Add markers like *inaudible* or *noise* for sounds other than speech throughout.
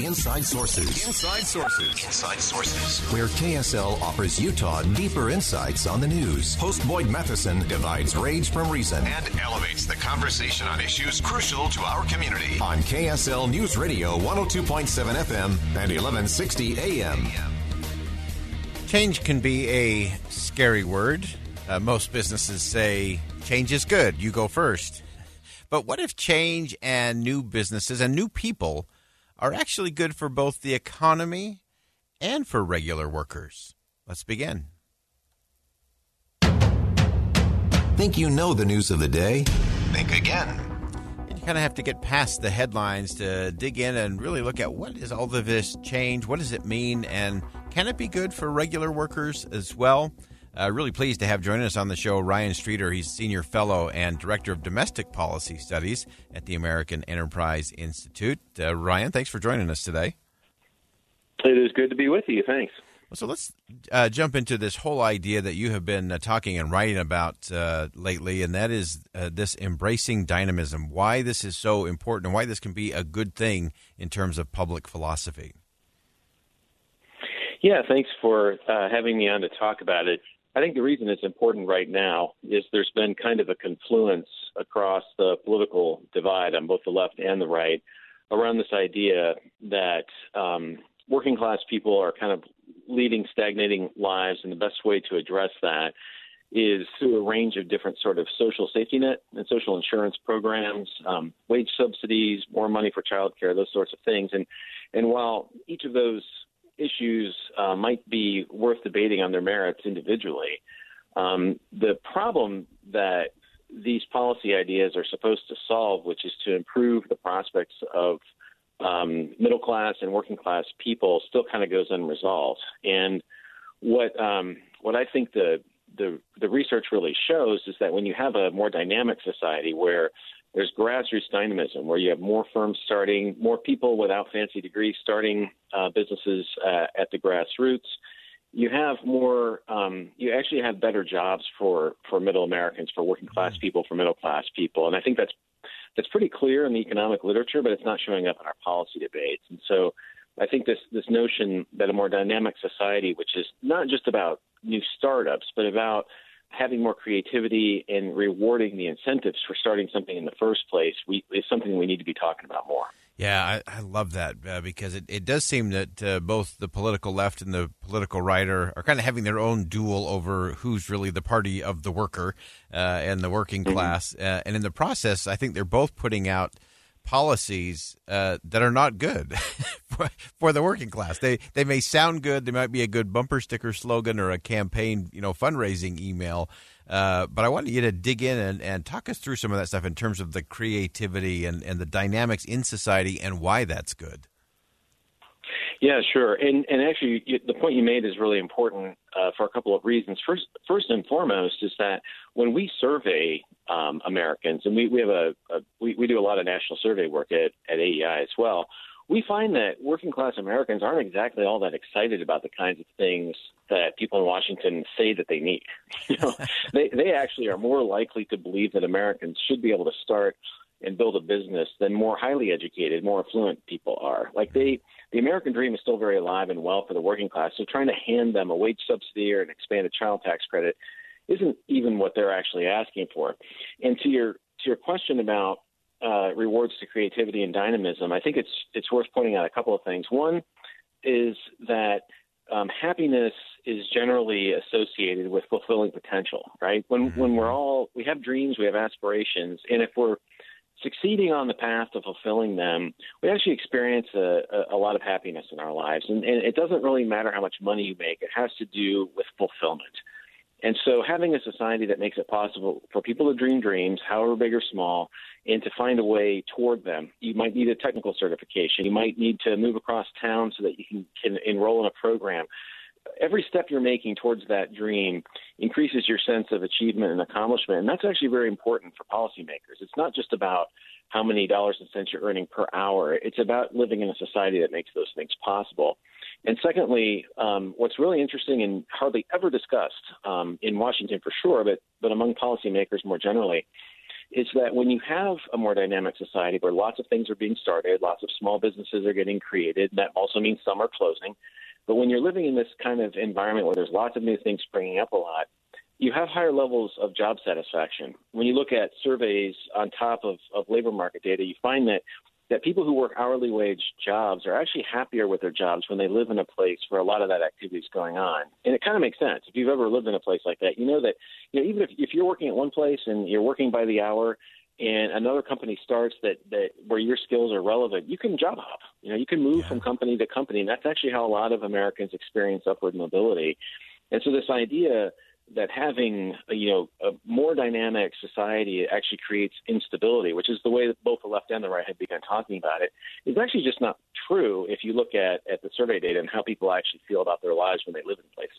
Inside Sources. Inside Sources. Inside Sources. Where KSL offers Utah deeper insights on the news. Host Boyd Matheson divides rage from reason and elevates the conversation on issues crucial to our community. On KSL News Radio 102.7 FM and 1160 AM. Change can be a scary word. Uh, most businesses say change is good, you go first. But what if change and new businesses and new people are actually good for both the economy and for regular workers? Let's begin. Think you know the news of the day? Think again. You kind of have to get past the headlines to dig in and really look at what is all of this change? What does it mean? And can it be good for regular workers as well? Uh, really pleased to have joining us on the show Ryan Streeter. He's Senior Fellow and Director of Domestic Policy Studies at the American Enterprise Institute. Uh, Ryan, thanks for joining us today. It is good to be with you. Thanks. So let's uh, jump into this whole idea that you have been uh, talking and writing about uh, lately, and that is uh, this embracing dynamism. Why this is so important, and why this can be a good thing in terms of public philosophy. Yeah, thanks for uh, having me on to talk about it. I think the reason it's important right now is there's been kind of a confluence across the political divide on both the left and the right around this idea that um, working class people are kind of leading stagnating lives, and the best way to address that is through a range of different sort of social safety net and social insurance programs, um, wage subsidies, more money for child care, those sorts of things. And and while each of those issues uh, might be worth debating on their merits individually. Um, the problem that these policy ideas are supposed to solve, which is to improve the prospects of um, middle class and working class people, still kind of goes unresolved. And what um, what I think the, the the research really shows is that when you have a more dynamic society where there's grassroots dynamism where you have more firms starting, more people without fancy degrees starting uh, businesses uh, at the grassroots. You have more. Um, you actually have better jobs for for middle Americans, for working class mm-hmm. people, for middle class people, and I think that's that's pretty clear in the economic literature, but it's not showing up in our policy debates. And so, I think this this notion that a more dynamic society, which is not just about new startups, but about having more creativity and rewarding the incentives for starting something in the first place we, is something we need to be talking about more. Yeah, I, I love that uh, because it, it does seem that uh, both the political left and the political right are, are kind of having their own duel over who's really the party of the worker uh, and the working mm-hmm. class. Uh, and in the process, I think they're both putting out policies uh, that are not good *laughs* for, for, the working class. They they may sound good. They might be a good bumper sticker slogan or a campaign, you know, fundraising email. Uh, but I wanted you to dig in and, and talk us through some of that stuff in terms of the creativity and, and the dynamics in society and why that's good. Yeah, sure. And and actually, you, the point you made is really important uh, for a couple of reasons. First, first and foremost is that when we survey um, Americans, and we, we have a, a we, we do a lot of national survey work at, at AEI as well. We find that working class Americans aren't exactly all that excited about the kinds of things that people in Washington say that they need. *laughs* You know, *laughs* they they actually are more likely to believe that Americans should be able to start and build a business than more highly educated, more affluent people are. Like they, the American dream is still very alive and well for the working class. So trying to hand them a wage subsidy or an expanded child tax credit isn't even what they're actually asking for. And to your to your question about uh, rewards to creativity and dynamism, I think it's it's worth pointing out a couple of things. One is that um, happiness is generally associated with fulfilling potential, right? When mm-hmm. when we're all we have dreams, we have aspirations, and if we're succeeding on the path to fulfilling them, we actually experience a, a, a lot of happiness in our lives. And, and, it doesn't really matter how much money you make, it has to do with fulfillment. And so, having a society that makes it possible for people to dream dreams, however big or small, and to find a way toward them. You might need a technical certification. You might need to move across town so that you can, can enroll in a program. Every step you're making towards that dream increases your sense of achievement and accomplishment. And that's actually very important for policymakers. It's not just about how many dollars and cents you're earning per hour, it's about living in a society that makes those things possible. And secondly, um, what's really interesting and hardly ever discussed um, in Washington for sure, but but among policymakers more generally, is that when you have a more dynamic society where lots of things are being started, lots of small businesses are getting created, and that also means some are closing. But when you're living in this kind of environment where there's lots of new things springing up a lot, you have higher levels of job satisfaction. When you look at surveys on top of, of labor market data, you find that that people who work hourly wage jobs are actually happier with their jobs when they live in a place where a lot of that activity is going on. And it kind of makes sense. If you've ever lived in a place like that, you know that you know even if, if you're working at one place and you're working by the hour and another company starts that, that where your skills are relevant, you can job hop. You know, you can move yeah. from company to company. And that's actually how a lot of Americans experience upward mobility. And so this idea that having a, you know a more dynamic society actually creates instability, which is the way that both the left and the right have begun talking about it, is actually just not true if you look at, at the survey data and how people actually feel about their lives when they live in places.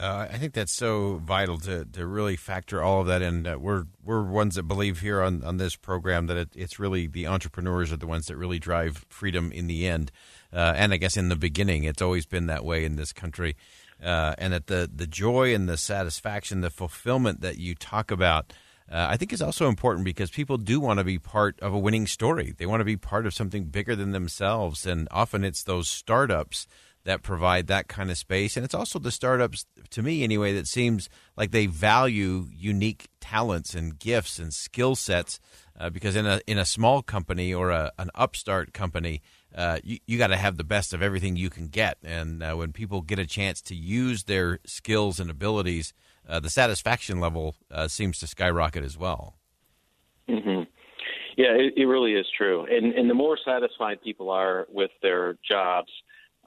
Uh, I think that's so vital to, to really factor all of that in. Uh, we're we're ones that believe here on, on this program that it, it's really the entrepreneurs are the ones that really drive freedom in the end, uh, and I guess in the beginning it's always been that way in this country uh, and that the the joy and the satisfaction, the fulfillment that you talk about. Uh, I think is also important because people do want to be part of a winning story. They want to be part of something bigger than themselves, and often it's those startups that provide that kind of space. And it's also the startups, to me anyway, that seems like they value unique talents and gifts and skill sets. Uh, because in a in a small company or a, an upstart company, uh, you, you got to have the best of everything you can get. And uh, when people get a chance to use their skills and abilities, uh, the satisfaction level uh, seems to skyrocket as well. Mm-hmm. Yeah, it, it, really is true. And, and the more satisfied people are with their jobs,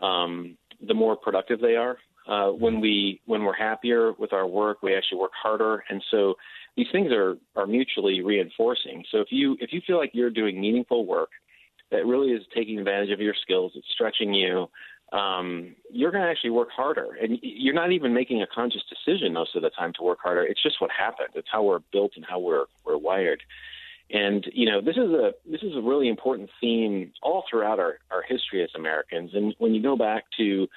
um, the more productive they are. Uh, when we when we're happier with our work, we actually work harder, and so these things are are mutually reinforcing. So if you if you feel like you're doing meaningful work that really is taking advantage of your skills, it's stretching you, um, you're going to actually work harder. And you're not even making a conscious decision most of the time to work harder. It's just what happened. It's how we're built and how we're we're wired. And you know, this is a this is a really important theme all throughout our, our history as Americans. And when you go back to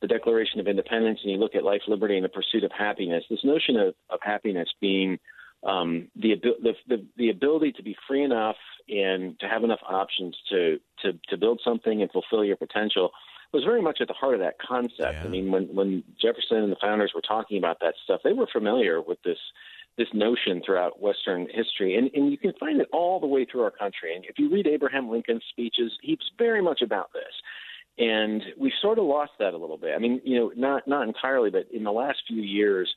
the Declaration of Independence and you look at life, liberty, and the pursuit of happiness, this notion of, of happiness being um, the, the, the the ability to be free enough and to have enough options to to to build something and fulfill your potential was very much at the heart of that concept. Yeah. I mean, when when Jefferson and the founders were talking about that stuff, they were familiar with this this notion throughout Western history, and and you can find it all the way through our country. And if you read Abraham Lincoln's speeches, he's very much about this. And we've sort of lost that a little bit. I mean, you know, not not entirely, but in the last few years,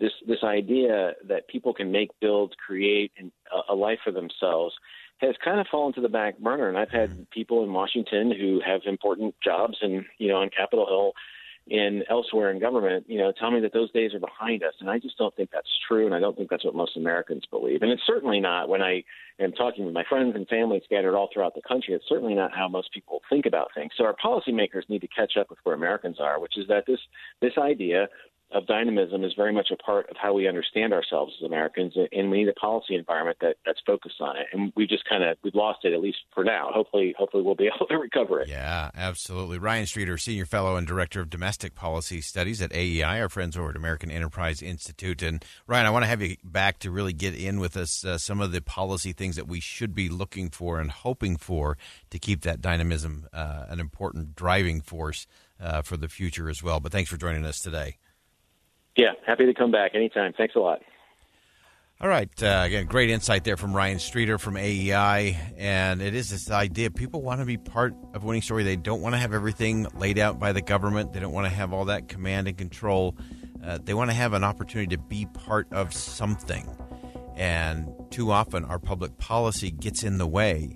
this this idea that people can make, build, create a, a life for themselves has kind of fallen to the back burner. And I've had mm-hmm. people in Washington who have important jobs and you know on Capitol Hill and elsewhere in government, you know, tell me that those days are behind us. And I just don't think that's true, and I don't think that's what most Americans believe. And it's certainly not when I am talking with my friends and family scattered all throughout the country. It's certainly not how most people think about things. So our policymakers need to catch up with where Americans are, which is that this this idea of dynamism is very much a part of how we understand ourselves as Americans, and we need a policy environment that, that's focused on it. And we just kind of we've lost it at least for now. Hopefully, hopefully we'll be *laughs* able to recover it. Yeah, absolutely. Ryan Streeter, senior fellow and director of domestic policy studies at AEI, our friends over at American Enterprise Institute. And Ryan, I want to have you back to really get in with us uh, some of the policy things that we should be looking for and hoping for to keep that dynamism uh, an important driving force uh, for the future as well. But thanks for joining us today. Yeah, happy to come back anytime. Thanks a lot. All right. Uh, again, great insight there from Ryan Streeter from AEI. And it is this idea people want to be part of winning story. They don't want to have everything laid out by the government, they don't want to have all that command and control. Uh, they want to have an opportunity to be part of something. And too often, our public policy gets in the way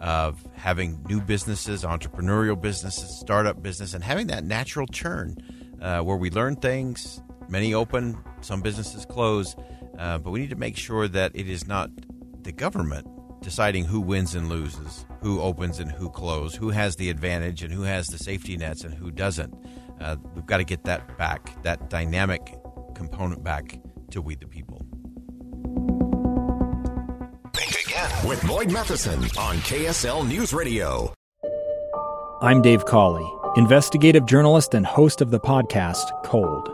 of having new businesses, entrepreneurial businesses, startup business, and having that natural churn uh, where we learn things, Many open, some businesses close, uh, but we need to make sure that it is not the government deciding who wins and loses, who opens and who closes, who has the advantage and who has the safety nets and who doesn't. Uh, we've got to get that back, that dynamic component back to we the people. Think again with Boyd Matheson on KSL News Radio. I'm Dave Cawley, investigative journalist and host of the podcast Cold.